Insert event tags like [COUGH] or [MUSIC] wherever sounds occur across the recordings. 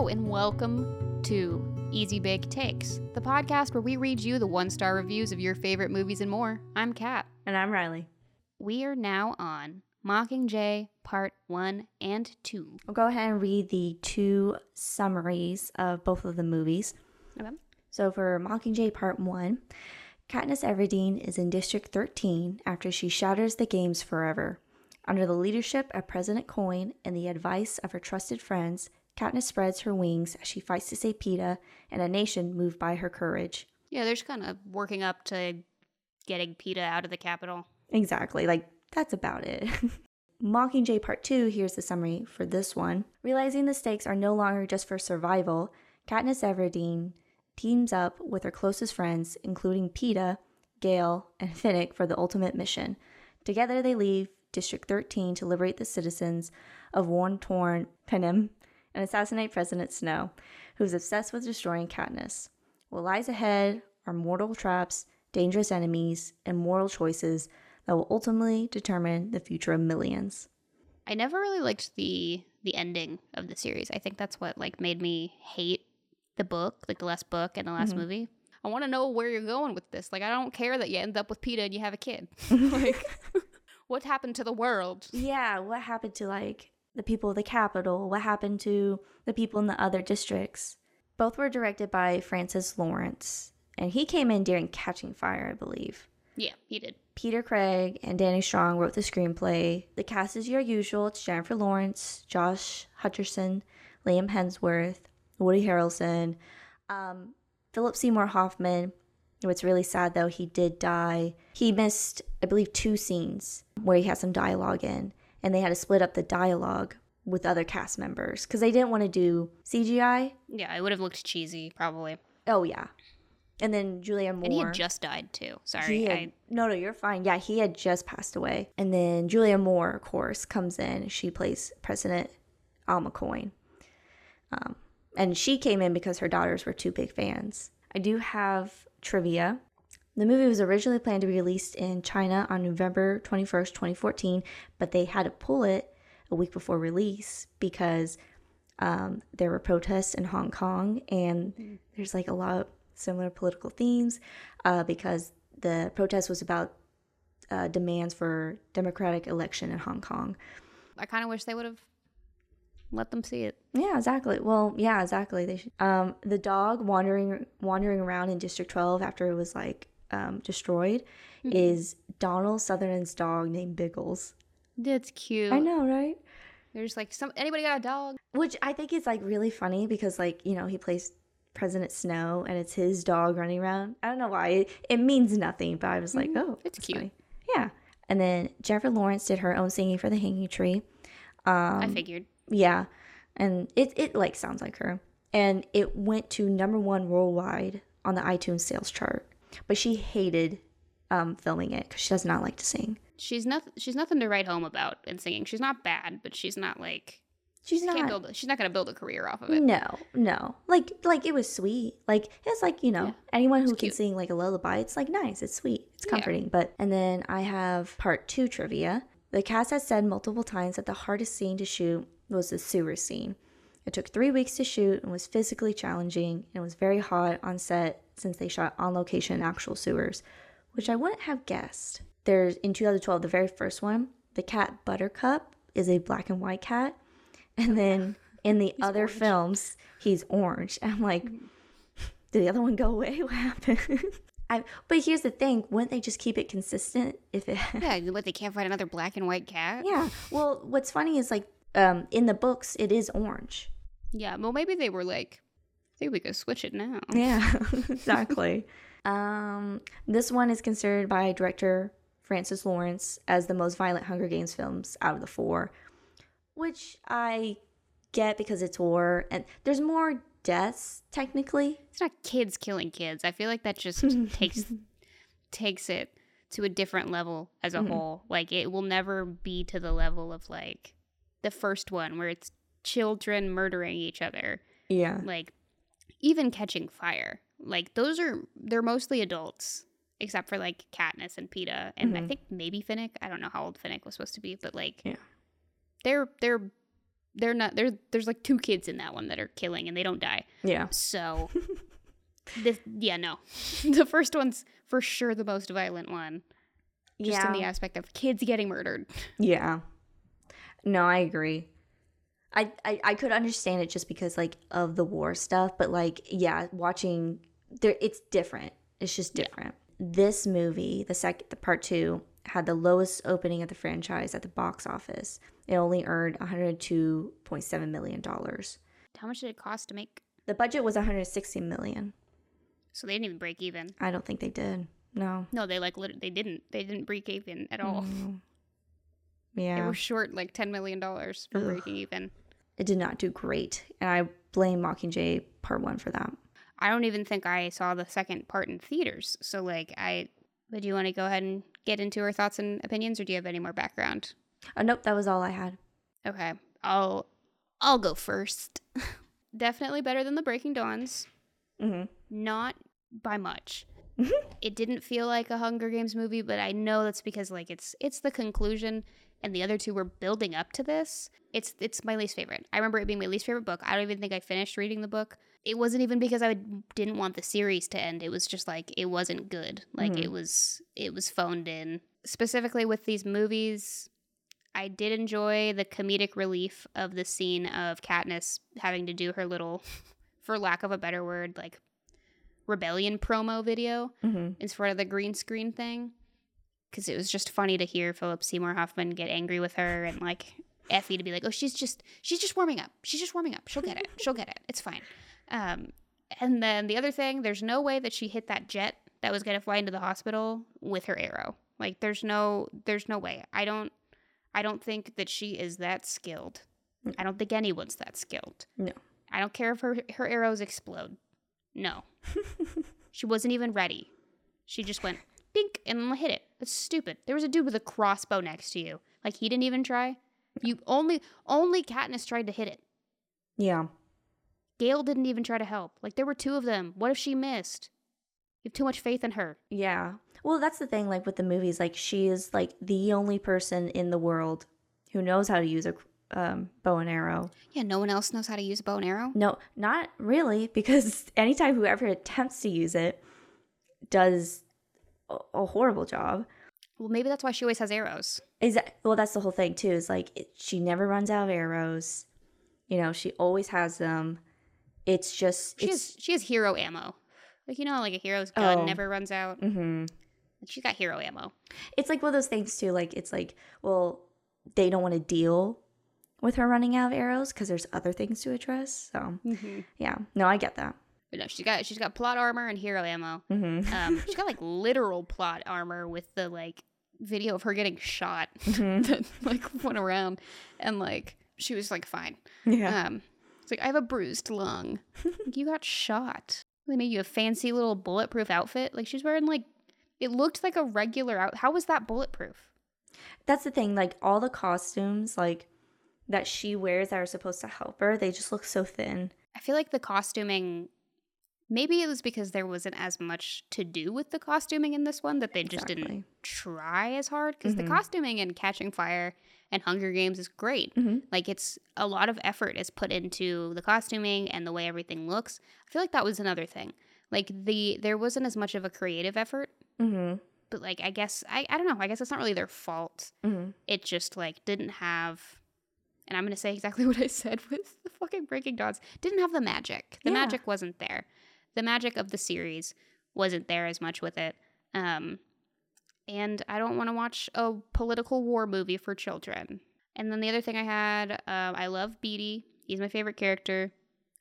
Hello, and welcome to Easy Bake Takes, the podcast where we read you the one star reviews of your favorite movies and more. I'm Kat. And I'm Ryley. We are now on Mockingjay Part 1 and 2. We'll go ahead and read the two summaries of both of the movies. Okay. So for Mockingjay Part 1, Katniss Everdeen is in District 13 after she shatters the games forever. Under the leadership of President Coin and the advice of her trusted friends, Katniss spreads her wings as she fights to save Peeta and a nation moved by her courage. Yeah, they're just kind of working up to getting Peeta out of the capital. Exactly. Like, that's about it. [LAUGHS] Mockingjay Part 2, here's the summary for this one. Realizing the stakes are no longer just for survival, Katniss Everdeen teams up with her closest friends, including Peeta, Gale, and Finnick, for the ultimate mission. Together, they leave District 13 to liberate the citizens of war torn Panem and assassinate President Snow, who's obsessed with destroying Katniss. What lies ahead are mortal traps, dangerous enemies, and moral choices that will ultimately determine the future of millions. I never really liked the the ending of the series. I think that's what like made me hate the book, like the last book and the last Mm-hmm. movie. I want to know where you're going with this. Like I don't care that you end up with Peeta and you have a kid. [LAUGHS] like [LAUGHS] what happened to the world? Yeah, what happened to like the people of the capital? What happened to the people in the other districts? Both were directed by Francis Lawrence, and he came in during Catching Fire, I believe. Yeah, he did. Peter Craig and Danny Strong wrote the screenplay. The cast is your usual. It's Jennifer Lawrence, Josh Hutcherson, Liam Hemsworth, Woody Harrelson, um, Philip Seymour Hoffman. What's really sad though, he did die. He missed, I believe, two scenes where he had some dialogue in, and they had to split up the dialogue with other cast members because they didn't want to do CGI. Yeah, it would have looked cheesy probably. Oh yeah, and then Julianne Moore. And he had just died too. Sorry. Had- I, no, no, you're fine. Yeah, he had just passed away. And then Julianne Moore, of course, comes in. She plays President Alma Coin. Um, and she came in because her daughters were two big fans. I do have trivia. The movie was originally planned to be released in China on November 21st, 2014, but they had to pull it a week before release because um, there were protests in Hong Kong, and there's like a lot of similar political themes uh, because the protest was about uh, demands for democratic election in Hong Kong. I kind of wish they would have let them see it. Yeah, exactly. Well, yeah, exactly. They should. Um, the dog wandering wandering around in District 12 after it was like um, destroyed is Donald Sutherland's dog named Biggles. That's cute. I know, right? There's like some anybody got a dog? Which I think is like really funny because like you know he plays President Snow and it's his dog running around. I don't know why it, it means nothing, but I was like, oh, It's cute. funny. Yeah. And then Jennifer Lawrence did her own singing for the Hanging Tree. Um, I figured. Yeah, and it it like sounds like her, and it went to number one worldwide on the iTunes sales chart. But she hated um, filming it because she does not like to sing. She's nothing. She's nothing to write home about in singing. She's not bad, but she's not like She's she not. build. A, she's not gonna build a career off of it. No, no. Like like it was sweet. Like it's like, you know, Yeah, anyone who it's can cute. sing like a lullaby, it's like nice, it's sweet, it's Yeah. comforting. But and then I have part 2 trivia. The cast has said multiple times that the hardest scene to shoot was the sewer scene. It took 3 weeks to shoot and was physically challenging and it was very hot on set since they shot on location in actual sewers, which I wouldn't have guessed. There's in 2012 the very first one, the cat Buttercup is a black and white cat. And then [LAUGHS] in the other orange. films, he's orange. And I'm like, did the other one go away? [LAUGHS] What happened? I, but here's the thing: wouldn't they just keep it consistent if it? [LAUGHS] Yeah, what they can't find another black and white cat. yeah. Well, what's funny is like um, in the books, it is orange. Yeah, well, maybe they were like, think we could switch it now. Yeah, [LAUGHS] exactly. um, this one is considered by director Francis Lawrence as the most violent Hunger Games films out of the four, which I get because it's war and there's more deaths technically. It's not kids killing kids. I feel like that just [LAUGHS] takes takes it to a different level as a Mhm. whole. Like it will never be to the level of like the first one where it's children murdering each other. Yeah. Like even catching fire. Like those are they're mostly adults except for like Katniss and Peeta and I Mhm. think maybe Finnick. I don't know how old Finnick was supposed to be, but like Yeah. they're they're they're not there there's like two kids in that one that are killing and they don't die. Yeah. So [LAUGHS] this yeah, no. [LAUGHS] the first one's for sure the most violent one. Just yeah. in the aspect of kids getting murdered. Yeah. No, I agree. I, I I could understand it just because like of the war stuff, but like yeah, watching there it's different. It's just Yeah. different. This movie, the second the part 2 had the lowest opening of the franchise at the box office. It only earned 102.7 million dollars. How much did it cost to make? The budget was 160 million. So they didn't even break even. I don't think they did. No. No, they like lit- they didn't. They didn't break even at all. Mm. They Yeah. were short like ten million dollars for Ugh. breaking even. It did not do great, and I blame Mockingjay Part 1 for that. I don't even think I saw the second part in theaters. So like I but do you want to go ahead and get into our thoughts and opinions or do you have any more background? Oh, nope, that was all I had. Okay. I'll I'll go first. [LAUGHS] Definitely better than the Breaking Dawns. Mhm. Not by much. Mhm. It didn't feel like a Hunger Games movie, but I know that's because like it's it's the conclusion and the other two were building up to this. It's it's my least favorite. I remember it being my least favorite book. I don't even think I finished reading the book. It wasn't even because I didn't want the series to end. It was just like it wasn't good. Like Mhm. it was it was phoned in. Specifically with these movies, I did enjoy the comedic relief of the scene of Katniss having to do her little, [LAUGHS] for lack of a better word, like rebellion promo video Mm-hmm. in front of the green screen thing. Because it was just funny to hear Philip Seymour Hoffman get angry with her and like Effie to be like, oh, she's just she's just warming up. She's just warming up. She'll get it. [LAUGHS] She'll get it. It's fine. Um, and then the other thing, there's no way that she hit that jet that was gonna fly into the hospital with her arrow. Like there's no there's no way. I don't I don't think that she is that skilled. I don't think anyone's that skilled. No. I don't care if her her arrows explode. No. [LAUGHS] she wasn't even ready. She just went bink and hit it. That's stupid. There was a dude with a crossbow next to you. Like he didn't even try. You only only Katniss tried to hit it. Yeah. Gale didn't even try to help. Like there were two of them. What if she missed? You have too much faith in her. Yeah. Well, that's the thing. Like with the movies, like she is like the only person in the world who knows how to use a um, bow and arrow. Yeah, no one else knows how to use a bow and arrow. No, not really, [LAUGHS] because anytime whoever attempts to use it does a, horrible job. Well, maybe that's why she always has arrows. Is that well? That's the whole thing too. Is like it, she never runs out of arrows. You know, she always has them. It's just She it's. has she has hero ammo. Like you know, like a hero's gun Oh. never runs out. Mm-hmm. She's got hero ammo. It's like one of those things too. Like it's like well, they don't want to deal with her running out of arrows because there's other things to address. So Mm-hmm. yeah, no, I get that. But no, she's got she's got plot armor and hero ammo. hmm Um, she's got like [LAUGHS] literal plot armor with the like video of her getting shot [LAUGHS] Mhm. that like went around, and like she was like fine. Yeah. Um, it's like I have a bruised lung. Like, you got shot. They made you a fancy little bulletproof outfit. Like she's wearing like it looked like a regular out. How was that bulletproof? That's the thing. Like all the costumes, like that she wears that are supposed to help her, they just look so thin. I feel like the costuming. Maybe it was because there wasn't as much to do with the costuming in this one that they just didn't try as hard. Because Mhm. the costuming in Catching Fire and Hunger Games is great. Mhm. Like it's a lot of effort is put into the costuming and the way everything looks. I feel like that was another thing. Like the there wasn't as much of a creative effort, Mm-hmm. but like I guess I I don't know. I guess it's not really their fault. Mm-hmm. It just like didn't have. And I'm gonna say exactly [LAUGHS] what I said with the fucking Breaking Dawns. Didn't have the magic. The Yeah. magic wasn't there. The magic of the series wasn't there as much with it. Um, and I don't want to watch a political war movie for children. And then the other thing I had, um, I love Beetee. He's my favorite character.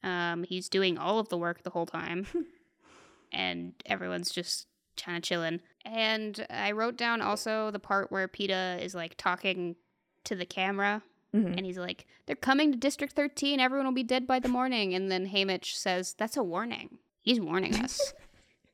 Um, he's doing all of the work the whole time, [LAUGHS] and everyone's just kind of chilling. And I wrote down also the part where Peeta is like talking to the camera, Mm-hmm. and he's like, "They're coming to District 13. Everyone will be dead by the morning." And then Haymitch says, "That's a warning. He's warning [LAUGHS] us."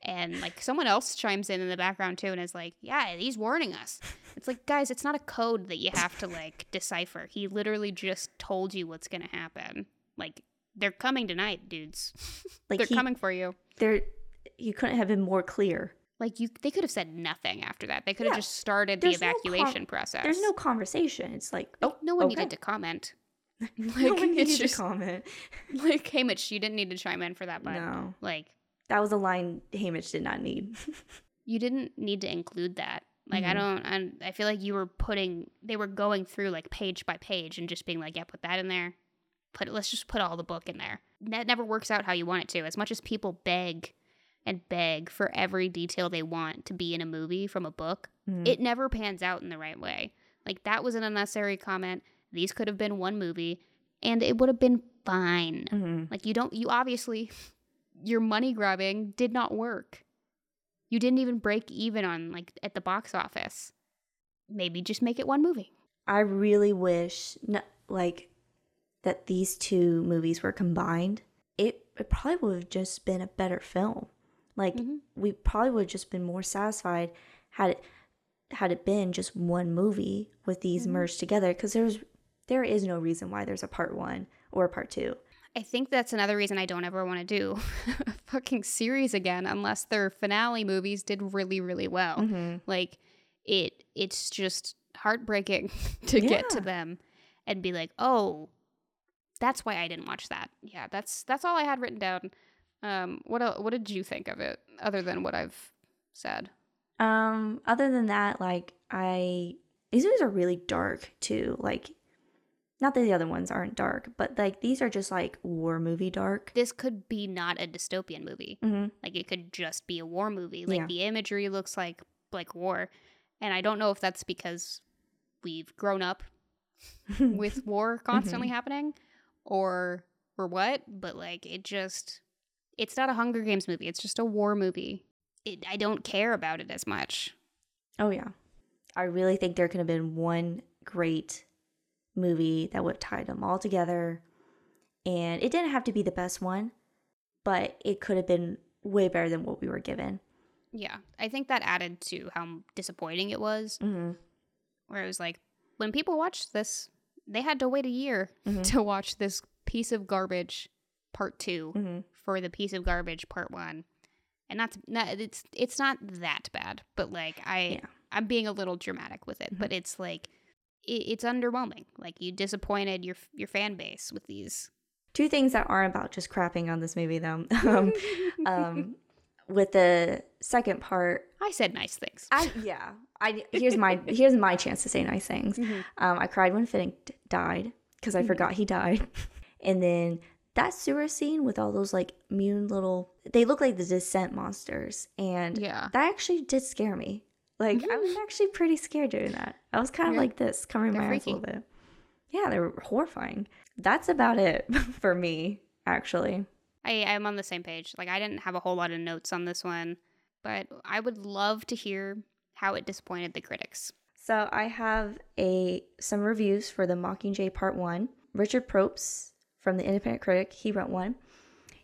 and like someone else chimes in in the background too, and is like, "Yeah, he's warning us." It's like, guys, it's not a code that you have to like [LAUGHS] decipher. He literally just told you what's gonna happen. Like, they're coming tonight, dudes. [LAUGHS] Like they're he, coming for you. They're you couldn't have been more clear. Like you, they could have said nothing after that. They could have just started the there's no evacuation process. There's no conversation. It's like, oh, no one okay. needed to comment. [LAUGHS] Like no one it's needs just to comment. [LAUGHS] like Haymitch, you didn't need to chime in for that, but No, like that was a line Haymitch did not need. [LAUGHS] you didn't need to include that. Like I Mhm. don't, I, I feel like you were putting, they were going through like page by page and just being like, yeah, put that in there. Put let's just put all the book in there. That never works out how you want it to. As much as people beg and beg for every detail they want to be in a movie from a book, Mhm. it never pans out in the right way. Like that was an unnecessary comment. These could have been one movie, and it would have been fine. Mhm. Like you don't you obviously [LAUGHS] your money grabbing did not work. You didn't even break even on like at the box office. Maybe just make it one movie. I really wish, like, that these two movies were combined. It, it probably would have just been a better film. Like, Mhm. we probably would have just been more satisfied had it had it been just one movie with these Mhm. merged together. Because there's there is no reason why there's a part one or a part two. I think that's another reason I don't ever want to do [LAUGHS] a fucking series again unless their finale movies did really really well. Mm-hmm. Like it it's just heartbreaking [LAUGHS] to get to them and be like, "Oh, that's why I didn't watch that." Yeah, that's that's all I had written down. Um what el- what did you think of it other than what I've said? Um, other than that, like I these movies are really dark too. Like not that the other ones aren't dark, but like these are just like war movie dark. This could be not a dystopian movie. Mm-hmm. Like it could just be a war movie. Like Yeah. the imagery looks like like war. And I don't know if that's because we've grown up [LAUGHS] with war constantly happening or or what, but like it just it's not a Hunger Games movie. It's just a war movie. It, I don't care about it as much. oh yeah, I really think there could have been one great movie that would have tied them all together, and it didn't have to be the best one, but it could have been way better than what we were given. Yeah, I think that added to how disappointing it was. Mm-hmm. Where it was like when people watched this, they had to wait a year Mhm. [LAUGHS] to watch this piece of garbage part 2 Mm-hmm. for the piece of garbage part 1. And that's not it's it's not that bad, but like I Yeah. I'm being a little dramatic with it, Mhm. but it's like it's underwhelming. Like you disappointed your your fan base with these. Two things that aren't about just crapping on this movie though. [LAUGHS] um, um, with the second part, I said nice things. I yeah. I here's my [LAUGHS] here's my chance to say nice things. Mhm. Um, I cried when Finnick d- died because I Mhm. forgot he died, [LAUGHS] and then that sewer scene with all those like immune little they look like the descent monsters, and Yeah. that actually did scare me. Like I was mm-hmm. actually pretty scared during that. I was kind of Yeah. like this, covering They're my eyes a little bit. Yeah, they were horrifying. That's about it [LAUGHS] for me, actually. I I'm on the same page. Like I didn't have a whole lot of notes on this one, but I would love to hear how it disappointed the critics. So I have a some reviews for the Mockingjay Part One. Richard Propes from the Independent Critic, he wrote one.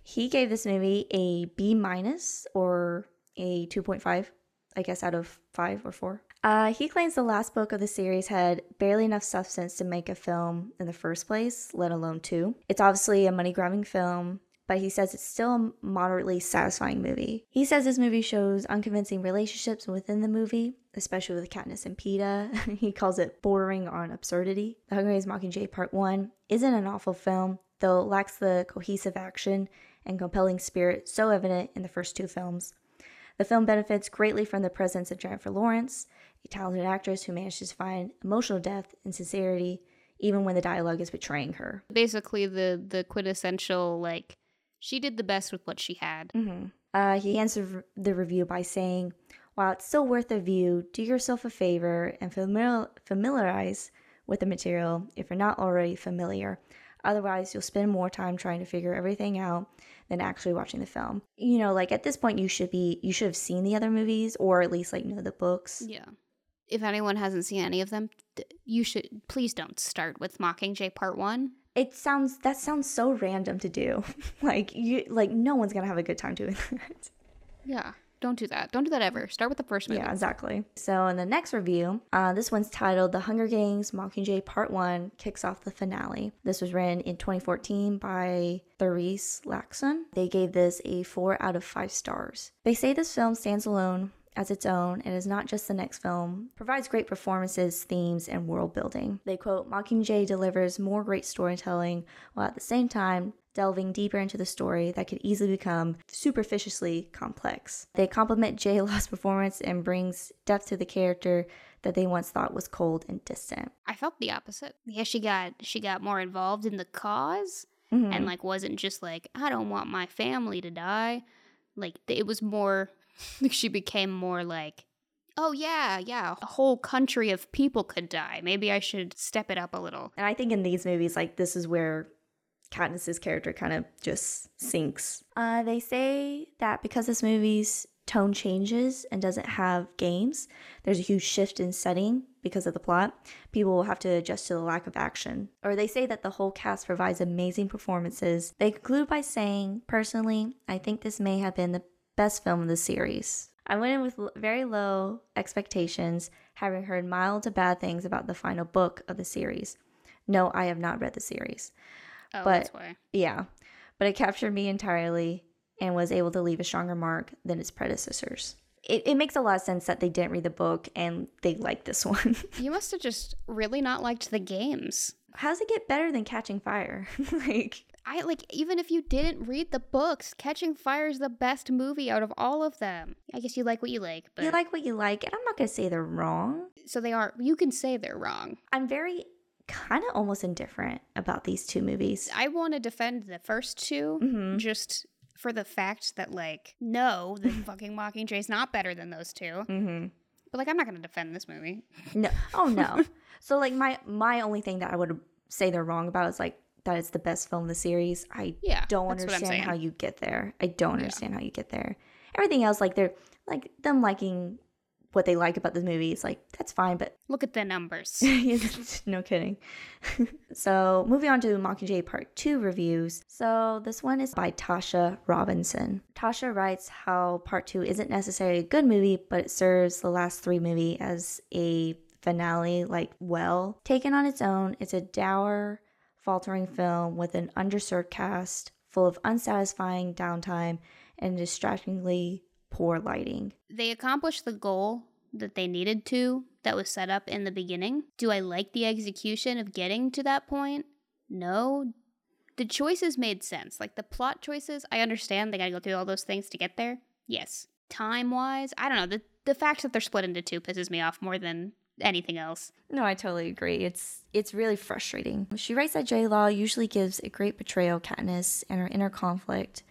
He gave this movie a B minus or a two point five, I guess out of five or four. Uh, he claims the last book of the series had barely enough substance to make a film in the first place, let alone two. It's obviously a money grabbing film, but he says it's still a moderately satisfying movie. He says this movie shows unconvincing relationships within the movie, especially with Katniss and Peeta. [LAUGHS] he calls it bordering on absurdity. The Hunger Games Mockingjay Part 1 isn't an awful film, though it lacks the cohesive action and compelling spirit so evident in the first two films. The film benefits greatly from the presence of Jennifer Lawrence, a talented actress who manages to find emotional depth and sincerity even when the dialogue is betraying her. Basically, the the quintessential like she did the best with what she had. hmm Uh, he answered the review by saying, While it's still worth a view, do yourself a favor and familiar- familiarize with the material if you're not already familiar. Otherwise, you'll spend more time trying to figure everything out than actually watching the film. You know, like at this point, you should be, you should have seen the other movies or at least like know the books. Yeah. If anyone hasn't seen any of them, you should please don't start with Mockingjay Part One. It sounds, that sounds so random to do. [LAUGHS] like, you, like, no one's gonna have a good time doing [LAUGHS] that. Yeah, don't do that. Don't do that ever. Start with the first movie. Yeah, exactly. So in the next review, uh, this one's titled "The Hunger Games: Mockingjay Part One" kicks off the finale. This was written in 2014 by Therese Laxon. They gave this a four out of five stars. They say this film stands alone as its own and is not just the next film, provides great performances, themes, and world building. They quote Mockingjay delivers more great storytelling while at the same time delving deeper into the story that could easily become superficially complex. They compliment J Law's [LAUGHS] performance and brings depth to the character that they once thought was cold and distant. I felt the opposite. Yeah, she got she got more involved in the because Mhm. and like wasn't just like I don't want my family to die. Like it was more like [LAUGHS] she became more like oh yeah, yeah, a whole country of people could die. Maybe I should step it up a little. And I think in these movies, like this is where Katniss's character kind of just sinks. Uh, they say that because this movie's tone changes and doesn't have games, there's a huge shift in setting because of the plot. People will have to adjust to the lack of action. Or they say that the whole cast provides amazing performances. They conclude by saying, personally, I think this may have been the best film of the series. I went in with very low expectations, having heard mild to bad things about the final book of the series. No, I have not read the series. Oh, But- that's why. Yeah, but it captured me entirely and was able to leave a stronger mark than its predecessors. It, it makes a lot of sense that they didn't read the book and they liked this [LAUGHS] one. You must have just really not liked the games. How does it get better than Catching Fire? [LAUGHS] like, I like even if you didn't read the books, Catching Fire is the best movie out of all of them. I guess you like what you like, but you like what you like, and I'm not going to say they're wrong. so they are. You can say they're wrong. I'm very kind of almost indifferent about these two movies. I want to defend the first 2 Mhm. just for the fact that like no, the [LAUGHS] fucking Mockingjay is not better than those two. Mm-hmm. But like I'm not gonna defend this movie. [LAUGHS] No, oh no. [LAUGHS] so like my my only thing that I would say they're wrong about is like that it's the best film in the series. I Yeah, don't that's what I'm understand how you get there. I don't Yeah. understand how you get there. Everything else, like they're like them liking what they like about the movie is like that's fine, but Look at the numbers. [LAUGHS] [LAUGHS] no kidding. [LAUGHS] so moving on to Mockingjay Part Two reviews. So this one is by Tasha Robinson. Tasha writes how Part Two isn't necessarily a good movie, but it serves the last three movie as a finale like well. Taken on its own, it's a dour, faltering film with an underserved cast full of unsatisfying downtime and distractingly poor lighting. they accomplish the goal that they needed to that was set up in the beginning. Do I like the execution of getting to that point? No. The choices made sense. Like the plot choices, I understand they got to go through all those things to get there. Yes. Time wise, I don't know. The the fact that they're split into two pisses me off more than anything else. No, I totally agree. It's it's really frustrating. She writes that J Law usually gives a great portrayal of Katniss and her inner conflict,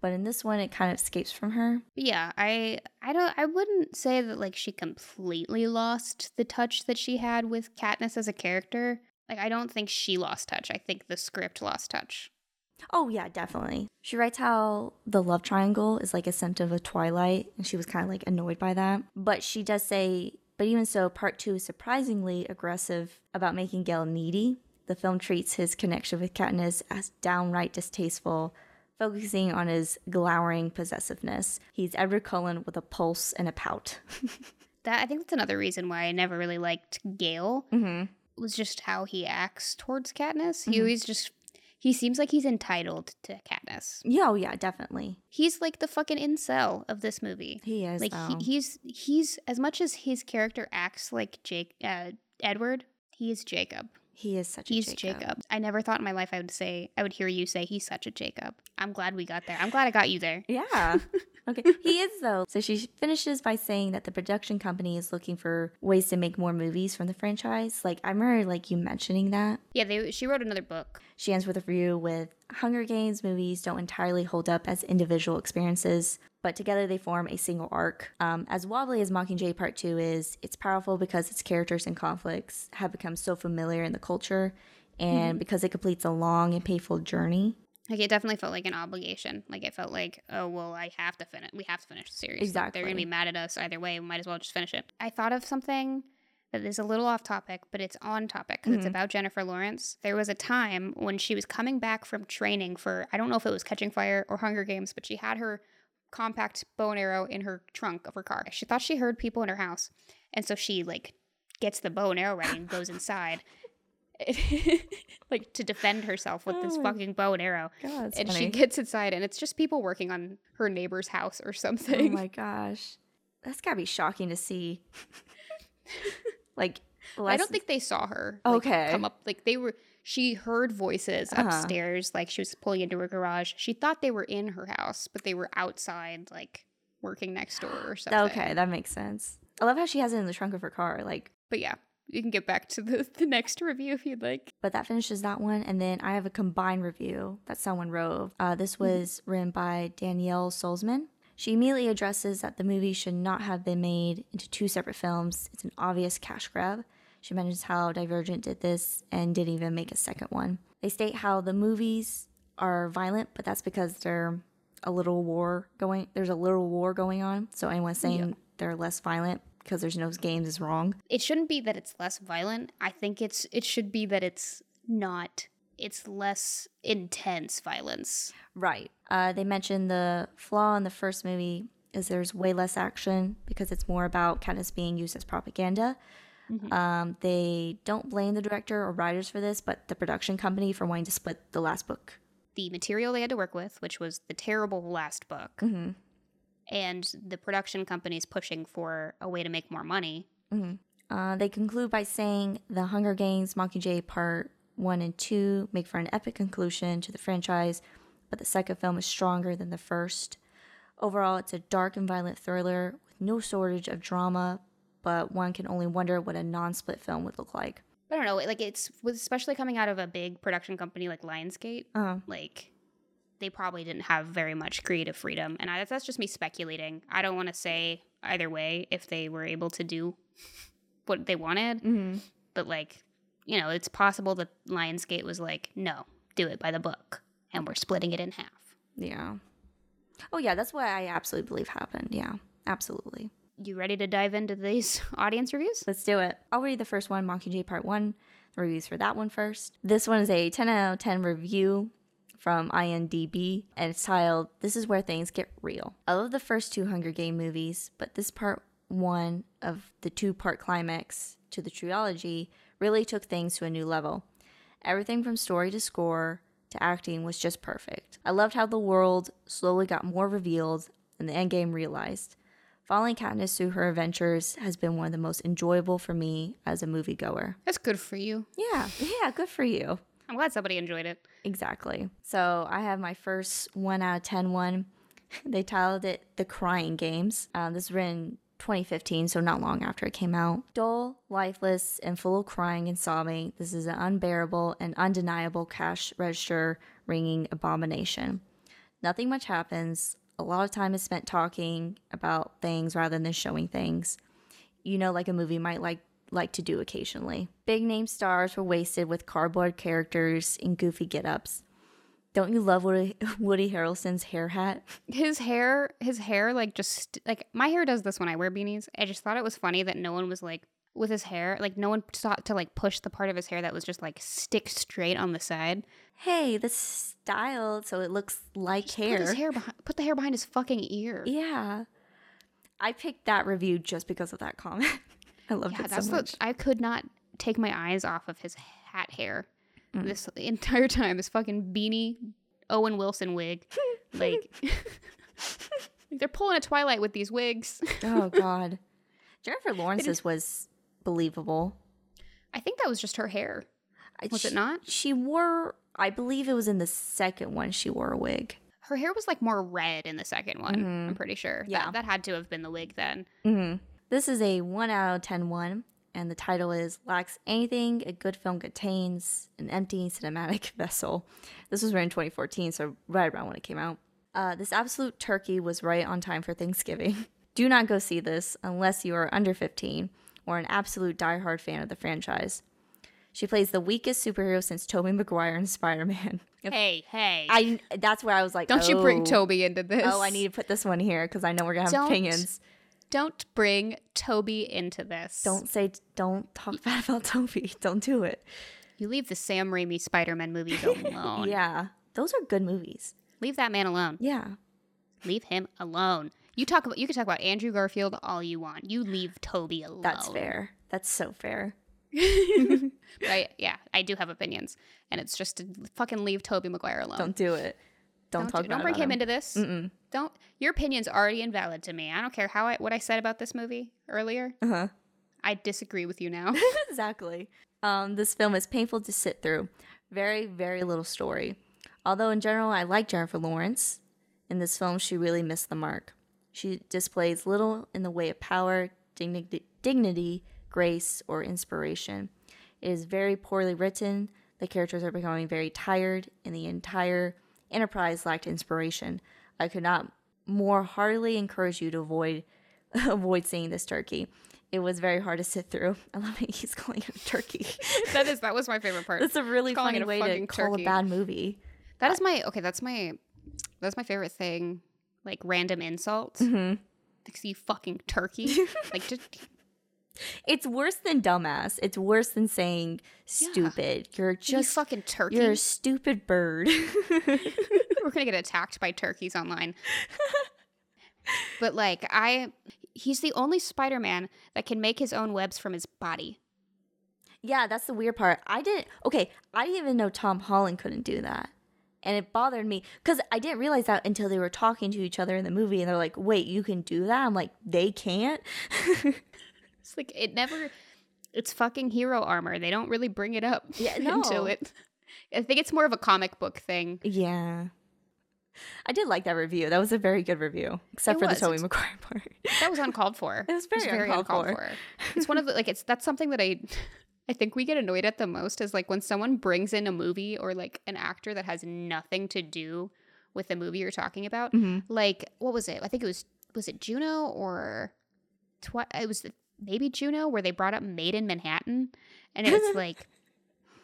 but in this one it kind of escapes from her. Yeah, I I don't I wouldn't say that like she completely lost the touch that she had with Katniss as a character. Like I don't think she lost touch. I think the script lost touch. Oh yeah, definitely. She writes how the love triangle is like a symptom of a Twilight, and she was kind of like annoyed by that. But she does say, but even so, part two is surprisingly aggressive about making Gale needy. The film treats his connection with Katniss as downright distasteful, focusing on his glowering possessiveness. He's Edward Cullen with a pulse and a pout. [LAUGHS] That I think that's another reason why I never really liked Gale mm-hmm. was just how he acts towards Katniss. He Mhm. always just he seems like he's entitled to Katniss. Yeah, oh yeah, definitely. He's like the fucking incel of this movie. He is. like he, he's he's as much as his character acts like Jake uh, Edward, he is Jacob. He is such a He's Jacob. Jacob. I never thought in my life I would say I would hear you say he's such a Jacob. I'm glad we got there. I'm glad I got you there. Yeah. [LAUGHS] okay. He is though. So she finishes by saying that the production company is looking for ways to make more movies from the franchise. Like I remember like you mentioning that. Yeah, they she wrote another book. She ends with a review with Hunger Games movies don't entirely hold up as individual experiences, but together they form a single arc. Um, as wobbly as Mockingjay Part 2 is, it's powerful because its characters and conflicts have become so familiar in the culture and because it completes a long and painful journey. Like it definitely felt like an obligation. Like it felt like, oh well, I have to finish. We have to finish the series. Like, they're gonna be mad at us either way. We might as well just finish it. I thought of something that is a little off topic, but it's on topic because it's Mhm. about Jennifer Lawrence. There was a time when she was coming back from training for I don't know if it was Catching Fire or Hunger Games, but she had her compact bow and arrow in her trunk of her car. She thought she heard people in her house, and so she like gets the bow and arrow ready and goes inside. [LAUGHS] like to defend herself with this Oh fucking bow and arrow God, and she gets inside and it's just people working on her neighbor's house or oh something. Oh my gosh. that's gotta be shocking to see. [LAUGHS] like, I don't think they saw her. like, Okay. Come up like they were. She heard voices Uh-huh. upstairs, like she was pulling into her garage. She thought they were in her house, but they were outside, like working next door or something. Okay, that makes sense. I love how she has it in the trunk of her car. Like, But yeah, you can get back to the, the next [LAUGHS] review if you'd like. but that finishes that one. And then I have a combined review that someone wrote. Uh, this was written by Danielle Solzman. She immediately addresses that the movie should not have been made into two separate films. It's an obvious cash grab. She mentions how Divergent did this and didn't even make a second one. They state how the movies are violent, but that's because they're a little war going. There's a little war going on. So anyone saying they're less violent because there's no games is wrong. It shouldn't be that it's less violent. I think it's it should be that it's not. It's less intense violence. Right. Uh, they mentioned the flaw in the first movie is there's way less action because it's more about Katniss being used as propaganda. Um, they don't blame the director or writers for this, but the production company for wanting to split the last book. The material they had to work with, which was the terrible last book, Mm-hmm. and the production company's pushing for a way to make more money. Uh, they conclude by saying the Hunger Games Mockingjay Part 1 and 2 make for an epic conclusion to the franchise, but the second film is stronger than the first. Overall, it's a dark and violent thriller with no shortage of drama, but one can only wonder what a non split film would look like. I don't know, like it's especially coming out of a big production company like Lionsgate, Uh, like they probably didn't have very much creative freedom, and I, that's just me speculating. I don't want to say either way if they were able to do [LAUGHS] what they wanted, mm-hmm. but like you know, it's possible that Lionsgate was like, no, do it by the book, and we're splitting it in half. Yeah. Oh, yeah, that's what I absolutely believe happened. Yeah, absolutely. You ready to dive into these [LAUGHS] audience reviews? Let's do it. I'll read the first one, Mockingjay Part 1, the reviews for that one first. This one is a 10 out of 10 review from IMDb, and it's titled, This is Where Things Get Real. I love the first two Hunger Game movies, but this part one of the two part climax to the trilogy really took things to a new level. Everything from story to score to acting was just perfect. I loved how the world slowly got more revealed and the endgame realized. Following Katniss through her adventures has been one of the most enjoyable for me as a moviegoer. That's good for you. Yeah, yeah, good for you. I'm glad somebody enjoyed it. Exactly. So I have my first one out of 10 one. [LAUGHS] They titled it The Crying Games. Um, this was written 2015, so not long after it came out. Dull, lifeless, and full of crying and sobbing, this is an unbearable and undeniable cash register ringing abomination. Nothing much happens. A lot of time is spent talking about things rather than showing things. You know, like a movie might like like to do occasionally. Big name stars were wasted with cardboard characters in goofy get-ups. Don't you love Woody, [LAUGHS] Woody Harrelson's hair hat? his hair his hair like just like my hair does this when i wear beanies i just thought it was funny that no one was like with his hair like no one sought to like push the part of his hair that was just like stick straight on the side Hey, this styled so it looks like put hair. his hair behind put the hair behind his fucking ear Yeah. I picked that review just because of that comment. [LAUGHS] I loved yeah it that's so the much. i could not take my eyes off of his hat hair Mm. this [LAUGHS] entire time his fucking beanie owen wilson wig [LAUGHS] like they're pulling a twilight with these wigs oh god. Jennifer Lawrence's was believable. i think that was just her hair Was it not? She wore I believe it was in the second one she wore a wig. Her hair was like more red in the second one. I'm pretty sure. Yeah. That, that had to have been the wig then. hmm This is a 1 out of 10 one, and the title is Lacks Anything a Good Film Contains An Empty Cinematic [LAUGHS] Vessel. This was written in 2014, so right around when it came out. Uh, this absolute turkey was right on time for Thanksgiving. [LAUGHS] Do not go see this unless you are under 15 or an absolute diehard fan of the franchise. She plays the weakest superhero since Tobey Maguire in [LAUGHS] Spider-Man. Hey, hey. I that's where I was like, Don't you bring "Oh, Tobey into this. Oh, I need to put this one here because I know we're gonna have Don't. opinions. Don't bring Tobey into this. Don't say, don't talk [LAUGHS] bad about Tobey. Don't do it. You leave the Sam Raimi Spider Man movies [LAUGHS] alone. Yeah, those are good movies. Leave that man alone. Yeah, Leave him alone. You talk about you can talk about Andrew Garfield all you want. You leave Tobey alone. that's fair. That's so fair. [LAUGHS] [LAUGHS] Right? Yeah, I do have opinions. And it's just to fucking leave Tobey Maguire alone. Don't do it. don't, talk do- don't bring about him into this. Mm-mm. Don't. Your opinion's already invalid to me. I don't care how I what I said about this movie earlier. Uh-huh. I disagree with you now. [LAUGHS] exactly. Um, this film is painful to sit through. Very, very little story. Although in general, I like Jennifer Lawrence. In this film, she really missed the mark. She displays little in the way of power, dignity, dignity, grace, or inspiration. It is very poorly written. The characters are becoming very tired, and the entire enterprise lacked inspiration. I could not more heartily encourage you to avoid [LAUGHS] avoid seeing this turkey. It was very hard to sit through. [LAUGHS] I love it. He's calling it a turkey. [LAUGHS] that is that was my favorite part. That's a really funny a way to fucking call a bad movie. That is my okay. That's my that's my favorite thing. Like random insults. Mm-hmm. Like you fucking turkey. [LAUGHS] like just It's worse than dumbass. It's worse than saying stupid. You're you just fucking turkey. you're a stupid bird. [LAUGHS] [LAUGHS] We're gonna get attacked by turkeys online. but like I, he's the only Spider-Man that can make his own webs from his body. yeah, that's the weird part. I didn't. Okay, I didn't even know Tom Holland couldn't do that. And it bothered me because I didn't realize that until they were talking to each other in the movie, and they're like, "Wait, you can do that?" I'm like, "They can't." [LAUGHS] It's like it never. It's fucking hero armor. They don't really bring it up Yeah, [LAUGHS] until it. I think it's more of a comic book thing. yeah, I did like that review. That was a very good review, except It for was. the Tobey It's- Maguire [LAUGHS] part. That was uncalled for. It was very uncalled for. It's one of the like it's that's something that I I think we get annoyed at the most is like when someone brings in a movie or like an actor that has nothing to do with the movie you're talking about. Mhm. Like what was it? I think it was was it Juno or twi- it was maybe Juno where they brought up Maid in Manhattan and it's [LAUGHS] like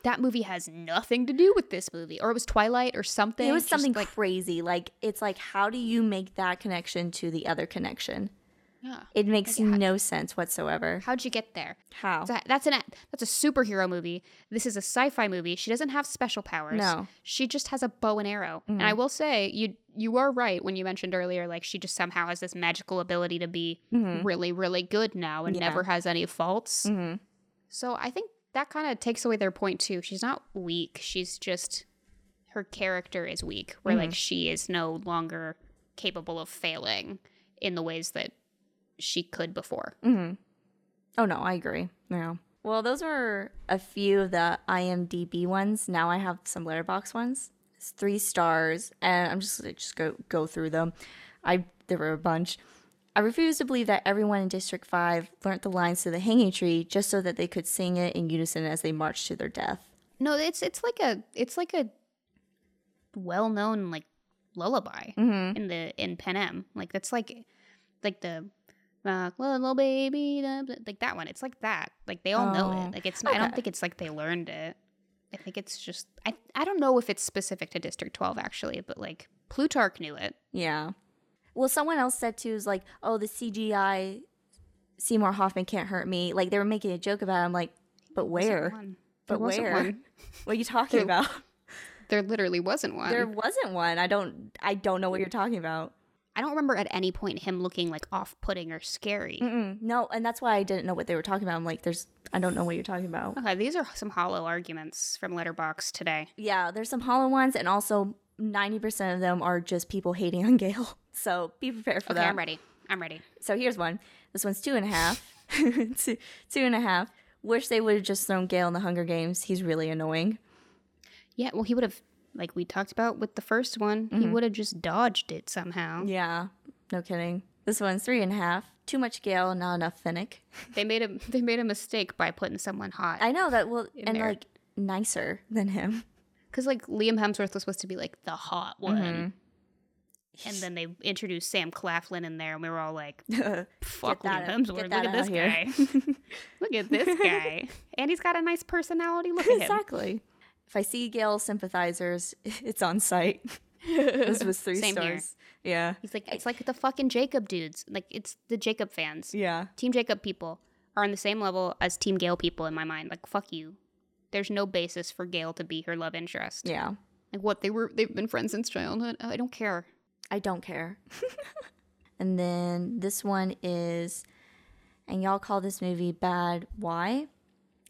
that movie has nothing to do with this movie or it was Twilight or something. It was something like crazy. Like it's like, how do you make that connection to the other connection? Yeah. It makes Like, no sense whatsoever. How'd you get there? How? That's an that's a superhero movie. This is a sci-fi movie. She doesn't have special powers. No. She just has a bow and arrow. And I mm. will say you you are right when you mentioned earlier like she just somehow has this magical ability to be mm-hmm. really really good now and Yeah. never has any faults. Mhm. So I think that kind of takes away their point too. She's not weak. She's just her character is weak where like mm-hmm. she is no longer capable of failing in the ways that she could before. Oh no, I agree. Yeah. Well, those were a few of the IMDb ones. Now I have some Letterboxd ones. It's three stars, and I'm just gonna just go go through them. I there were a bunch. I refuse to believe that everyone in District Five learnt the lines to the Hanging Tree just so that they could sing it in unison as they marched to their death. No, it's it's like a it's like a well known like lullaby Mm-hmm. in the in Panem. Like that's like like the uh, little baby like that one. It's like that. Like they all know Oh, it. Like it's not. I don't think it's like they learned it. I think it's just I I don't know if it's specific to District 12 actually, but like Plutarch knew it. Yeah. Well, someone else said too is like, oh, the CGI Seymour Hoffman can't hurt me. Like they were making a joke about. it. I'm like, but where? But where? one. [LAUGHS] What are you talking There- about? There literally wasn't one. There wasn't one. I don't. I don't know what you're talking about. I don't remember at any point him looking like off-putting or scary. Mm-mm. No, and that's why I didn't know what they were talking about. I'm like, there's. I don't know what you're talking about. Okay, these are some hollow arguments from Letterboxd today. Yeah, there's some hollow ones, and also 90% of them are just people hating on [LAUGHS] Gale. So be prepared for Okay, that. I'm ready. I'm ready. So here's one. This one's two and a half. [LAUGHS] two, two and a half. Wish they would have just thrown Gale in the Hunger Games. He's really annoying. Yeah, well, he would have, like we talked about with the first one, he would have just dodged it somehow. Yeah, no kidding. This one's three and a half. Too much Gale, not enough Finnick. [LAUGHS] They made a [LAUGHS] they made a mistake by putting someone hot. I know that. Well, and there. like nicer than him. [LAUGHS] Because like Liam Hemsworth was supposed to be like the hot one, Mm-hmm. and then they introduced Sam Claflin in there, and we were all like, "Fuck Liam Hemsworth! Look at this here." guy! Look at this guy! And he's got a nice personality. Look at him. exactly. If I see Gale sympathizers, [LAUGHS] it's on site. [LAUGHS] this was three Same here. Yeah. He's like it's like the fucking Jacob dudes. Like it's the Jacob fans. Yeah. Team Jacob people are on the same level as Team Gale people in my mind. Like fuck you. There's no basis for Gale to be her love interest. Yeah. Like what they were they've been friends since childhood. I don't care. I don't care. [LAUGHS] and then this one is, and y'all call this movie bad. Why?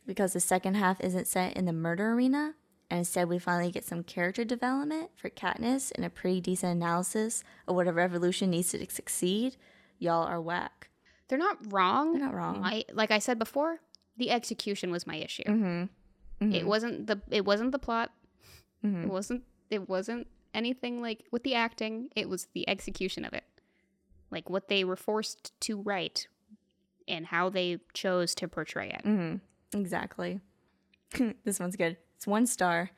Because the second half isn't set in the murder arena. And instead we finally get some character development for Katniss and a pretty decent analysis of what a revolution needs to succeed, y'all are whack. They're not wrong. They're not wrong. I like I said before, the execution was my issue. Mm-hmm. It wasn't the it wasn't the plot. Mhm. It wasn't it wasn't anything like with the acting. It was the execution of it. Like what they were forced to write and how they chose to portray it. Mm-hmm. Exactly. [CLEARS THROAT] this one's good. It's one star.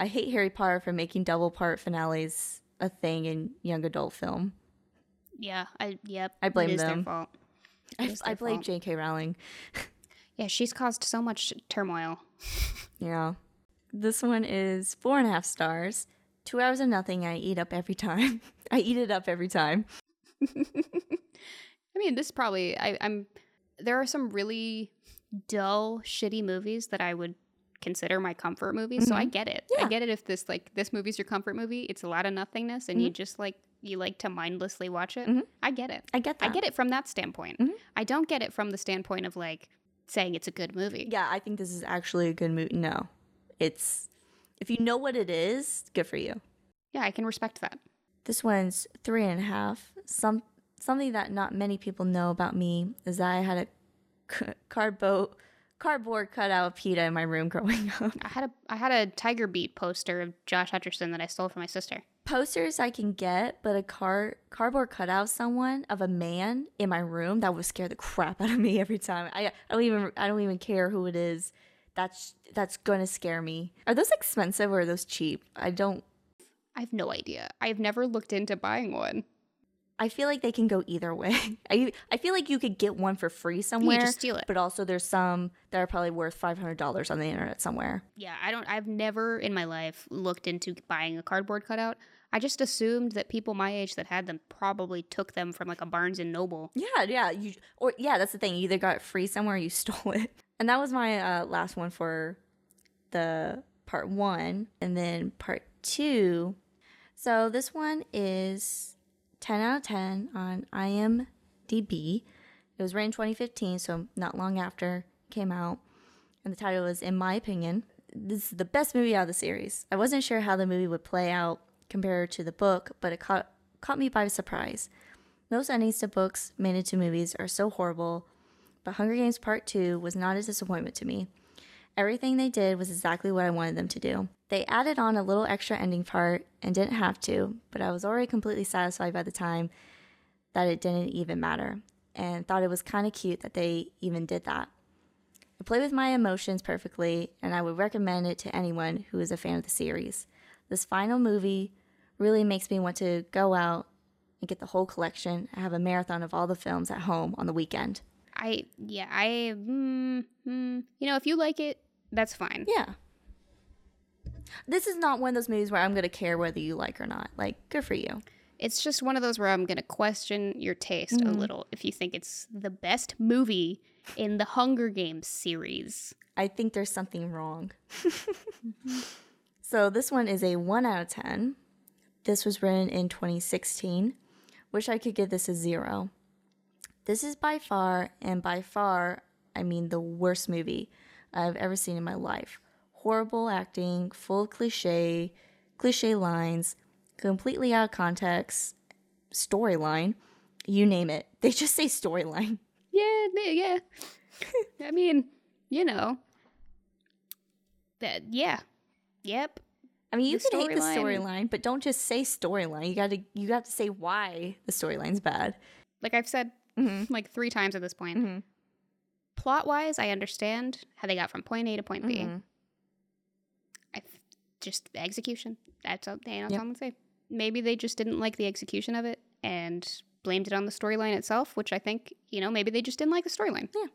I hate Harry Potter for making double part finales a thing in young adult film. Yeah, I yep. I blame them. I, I blame fault. J.K. Rowling. [LAUGHS] Yeah, she's caused so much turmoil. Yeah. This one is four and a half stars. Two hours of nothing I eat up every time. [LAUGHS] I eat it up every time. [LAUGHS] I mean, this probably I, I'm. There are some really dull, shitty movies that I would consider my comfort movies. So I get it. Yeah. I get it. If this like this movie's your comfort movie, it's a lot of nothingness, and you just like you like to mindlessly watch it. Mhm. I get it. I get that. I get it from that standpoint. Mhm. I don't get it from the standpoint of like saying it's a good movie. Yeah, I think this is actually a good movie. No. It's if you know what it is, good for you. Yeah, I can respect that. This one's three and a half. Some something that not many people know about me is that I had a c- cardboard cardboard cutout of Peeta in my room growing [LAUGHS] up. I had a I had a Tiger Beat poster of Josh Hutcherson that I stole from my sister. Posters I can get, but a car cardboard cutout of someone of a man in my room that would scare the crap out of me every time. I, I don't even I don't even care who it is. That's that's gonna scare me. Are those expensive or are those cheap? I don't. I have no idea. I've never looked into buying one. I feel like they can go either way. [LAUGHS] I I feel like you could get one for free somewhere, just steal it. but also there's some that are probably worth five hundred dollars on the internet somewhere. Yeah, I don't. I've never in my life looked into buying a cardboard cutout. I just assumed that people my age that had them probably took them from like a Barnes and Noble. Yeah, yeah, you or yeah, that's the thing. You either got it free somewhere, or you [LAUGHS] stole it. And that was my uh, last one for the part one, and then part two. So this one is ten out of ten on IMDb. It was written in 2015, so not long after it came out, and the title is "In My Opinion." This is the best movie out of the series. I wasn't sure how the movie would play out compared to the book, but it caught caught me by surprise. Most endings to books made into movies are so horrible, but Hunger Games Part 2 was not a disappointment to me. Everything they did was exactly what I wanted them to do. They added on a little extra ending part and didn't have to, but I was already completely satisfied by the time that it didn't even matter, and thought it was kind of cute that they even did that. It played with my emotions perfectly, and I would recommend it to anyone who is a fan of the series. This final movie really makes me want to go out and get the whole collection and have a marathon of all the films at home on the weekend. I yeah I mm, mm, you know if you like it that's fine. Yeah. This is not one of those movies where I'm going to care whether you like or not. Like, good for you. It's just one of those where I'm gonna question your taste a mm-hmm. little if you think it's the best movie in the Hunger Games series. I think there's something wrong. [LAUGHS] Mm-hmm. so, this one is a 1 out of 10. This was written in 2016. Wish I could give this a 0. This is by far, and by far, I mean the worst movie I've ever seen in my life. Horrible acting, full cliche, cliche lines, completely out of context, storyline, you name it. [LAUGHS] They just say storyline. Yeah, yeah. I mean, you know, that yeah, yep. I mean, you The can hate the storyline- but don't just say storyline. You got to you got to say why the storyline's bad. Like I've said Mhm. like three times at this point. Mhm. Plot wise, I understand how they got from point A to point B. Mhm. Just execution. That's all, that's Yep. all I'm gonna say. Maybe they just didn't like the execution of it and blamed it on the storyline itself, which I think you know maybe they just didn't like the storyline. Yeah.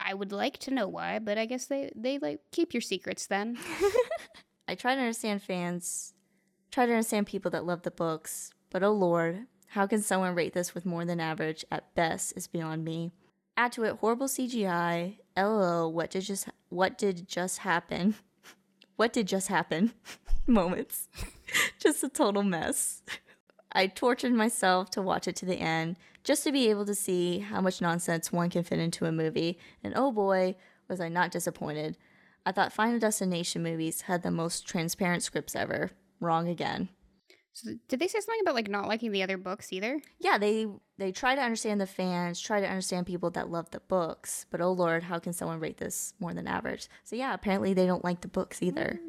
I would like to know why, but I guess they they like keep your secrets then. [LAUGHS] I try to understand fans, try to understand people that love the books, but oh lord, how can someone rate this with more than average at best is beyond me. Add to it horrible CGI. LOL, what did just what did just happen? [LAUGHS] What did just happen? [LAUGHS] Moments. [LAUGHS] just a total mess. I tortured myself to watch it to the end just to be able to see how much nonsense one can fit into a movie. And oh boy, was I not disappointed. I thought Final Destination movies had the most transparent scripts ever. Wrong again. So did they say something about like not liking the other books either? Yeah, they they try to understand the fans, try to understand people that love the books, but oh lord, how can someone rate this more than average? So yeah, apparently they don't like the books either,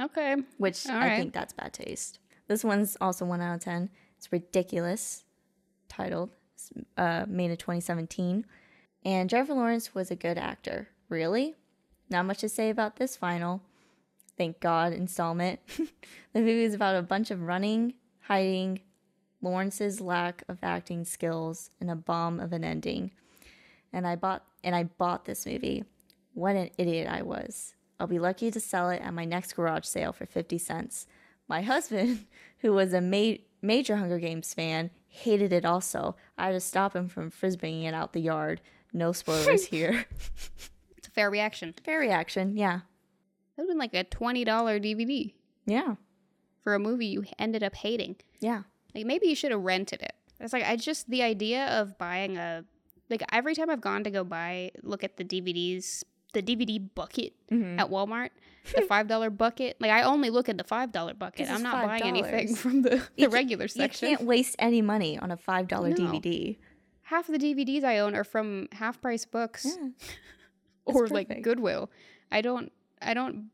Okay. which All I right. think that's bad taste. This one's also one out of ten. It's ridiculous. Titled, It's, uh, made in 2017, and Jennifer Lawrence was a good actor. Really, not much to say about this final. Thank God installment. [LAUGHS] the movie is about a bunch of running, hiding, Lawrence's lack of acting skills, and a bomb of an ending. And I bought and I bought this movie. What an idiot I was. I'll be lucky to sell it at my next garage sale for 50 cents. My husband, [LAUGHS] who was a ma- major Hunger Games fan, hated it also. I had to stop him from frisbeeing it out the yard. No spoilers [LAUGHS] here. It's a fair reaction. Fair reaction, yeah. That would have been like a twenty dollar DVD Yeah. for a movie you ended up hating. Yeah. Like maybe you should have rented it. It's like I just the idea of buying a like every time I've gone to go buy look at the DVDs the DVD bucket Mm-hmm. at Walmart, the [LAUGHS] five dollar bucket. Like I only look at the five dollar bucket. I'm not buying anything [LAUGHS] from the, the You regular You section. can't waste any money on a $5 No. DVD. Half of the DVDs I own are from half price books Yeah. [LAUGHS] or It's like. Goodwill. I don't I don't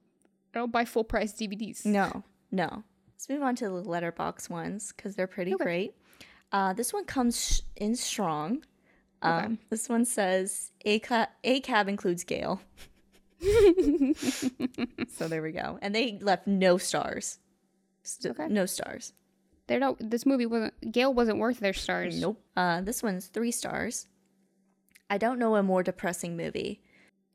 I don't buy full price DVDs. No, no. Let's move on to the Letterboxd ones because they're pretty Okay. great. Uh, this one comes sh- in strong. Um, This one says a, ca- a cab includes Gale. [LAUGHS] so there we go. And they left no stars. St- Okay. No stars. They're not this movie wasn't Gale wasn't worth their stars. Nope. Uh, this one's three stars. I don't know a more depressing movie.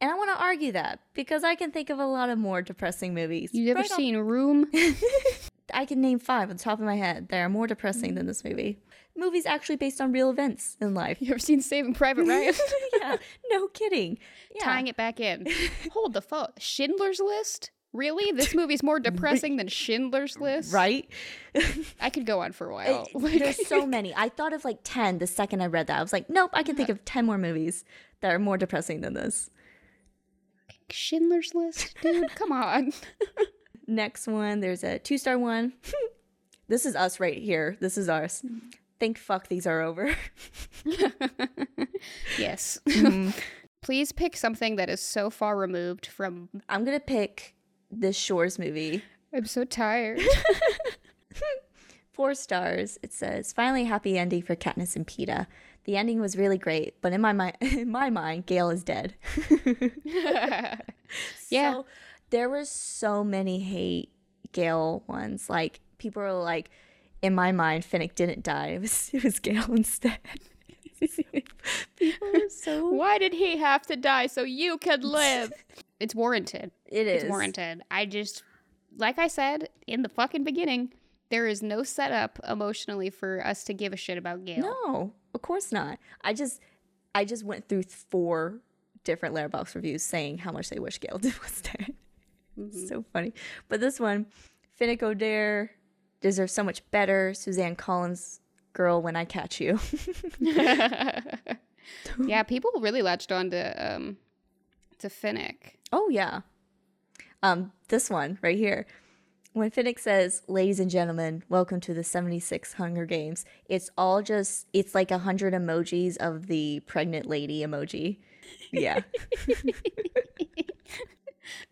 And I want to argue that because I can think of a lot of more depressing movies. You ever Right off- seen Room? [LAUGHS] I can name five on the top of my head that are more depressing than this movie. Movie's actually based on real events in life. you ever seen Saving Private Ryan? [LAUGHS] yeah, no kidding. Yeah. [LAUGHS] Tying it back in. Hold the phone. Schindler's List? Really? This movie's more depressing than Schindler's List? Right? I could go on for a while. Like- There's so many. I thought of like 10 the second I read that. I was like, nope, I can think of 10 more movies that are more depressing than this. Schindler's List? Dude, come on. [LAUGHS] Next one, there's a two star one. [LAUGHS] this is us right here. This is ours. Think fuck these are over. [LAUGHS] yes. Mm-hmm. Please pick something that is so far removed from. I'm going to pick this Shores movie. I'm so tired. Four stars. It says finally happy ending for Katniss and Peeta. The ending was really great, but in my mind, [LAUGHS] in my mind, Gale is dead. [LAUGHS] Yeah. So, there were so many hate Gale ones. Like people were like, in my mind, Finnick didn't die. It was it was Gale instead. [LAUGHS] people were so. Why did he have to die so you could live? It's warranted. It is It's warranted. I just, like I said in the fucking beginning, there is no setup emotionally for us to give a shit about Gail. No, of course not. I just I just went through four different Letterboxd reviews saying how much they wish Gale did [LAUGHS] was dead. So funny. But this one, Finnick Odair deserves so much better. Suzanne Collins, girl, when I catch you. [LAUGHS] yeah, people really latched on to um to Finnick. oh yeah. Um, this one right here. When Finnick says, "Ladies and gentlemen, welcome to the '76 Hunger Games," it's all just it's like a hundred emojis of the pregnant lady emoji. Yeah. [LAUGHS]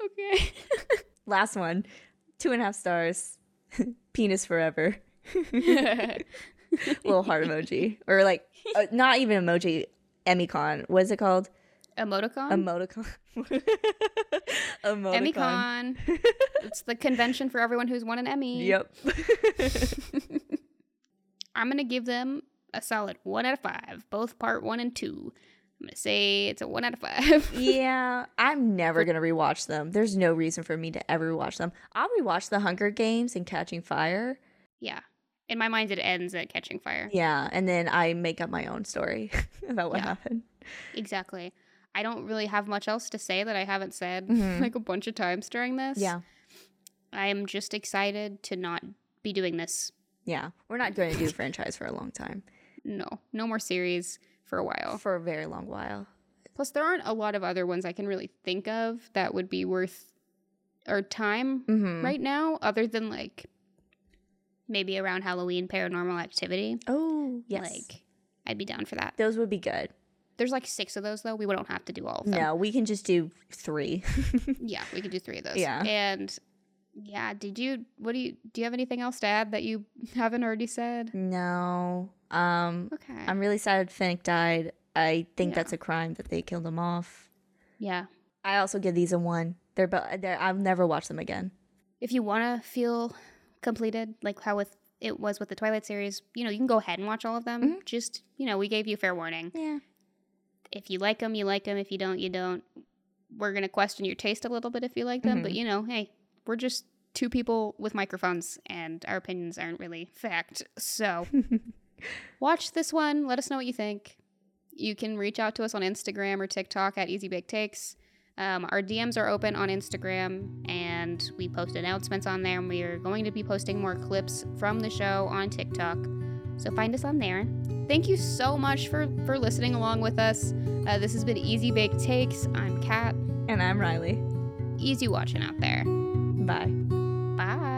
Okay. [LAUGHS] Last one, two and a half stars. [LAUGHS] Penis forever. Little heart emoji, or like uh, not even emoji. Emicon. What is it called? Emoticon. Emoticon. [LAUGHS] Emoticon. Emmycon. [LAUGHS] it's the convention for everyone who's won an Emmy. Yep. [LAUGHS] I'm gonna give them a solid one out of five, both part one and two. I'm gonna say it's a one out of five. yeah, I'm never gonna rewatch them. There's no reason for me to ever rewatch them. I'll rewatch The Hunger Games and Catching Fire. yeah. In my mind, it ends at catching fire. Yeah, and then I make up my own story about what Yeah. happened. Exactly. I don't really have much else to say that I haven't said [LAUGHS] Mhm. like a bunch of times during this. Yeah, I'm just excited to not be doing this. yeah. We're not going to do a franchise for a long time. No, no more series for a while. For a very long while. Plus, there aren't a lot of other ones I can really think of that would be worth our time Mm-hmm. right now, other than like maybe around Halloween paranormal activity. Oh, yes. Like, I'd be down for that. Those would be good. There's like six of those though. We don't have to do all of them. No, we can just do three. [LAUGHS] Yeah, we can do three of those. Yeah. And yeah, did you what do you do you have anything else to add that you [LAUGHS] haven't already said? no. Um, Okay. I'm really sad Finnick died. I think Yeah. that's a crime that they killed him off. yeah. I also give these a one. They're, bo- they're I'll never watch them again. If you want to feel completed, like how with it was with the Twilight series, you know, you can go ahead and watch all of them. Mhm. Just, you know, we gave you fair warning. Yeah. If you like them, you like them. If you don't, you don't. We're going to question your taste a little bit if you like them, but Mhm. you know, hey, we're just two people with microphones and our opinions aren't really fact. So, [LAUGHS] watch this one. Let us know what you think. You can reach out to us on Instagram or TikTok at Easy Bake Takes. Um, our DMs are open on Instagram, and we post announcements on there. And we are going to be posting more clips from the show on TikTok, so find us on there. Thank you so much for for listening along with us. Uh, this has been Easy Bake Takes. I'm Kat. And I'm Ryley. Easy watching out there. Bye. Bye.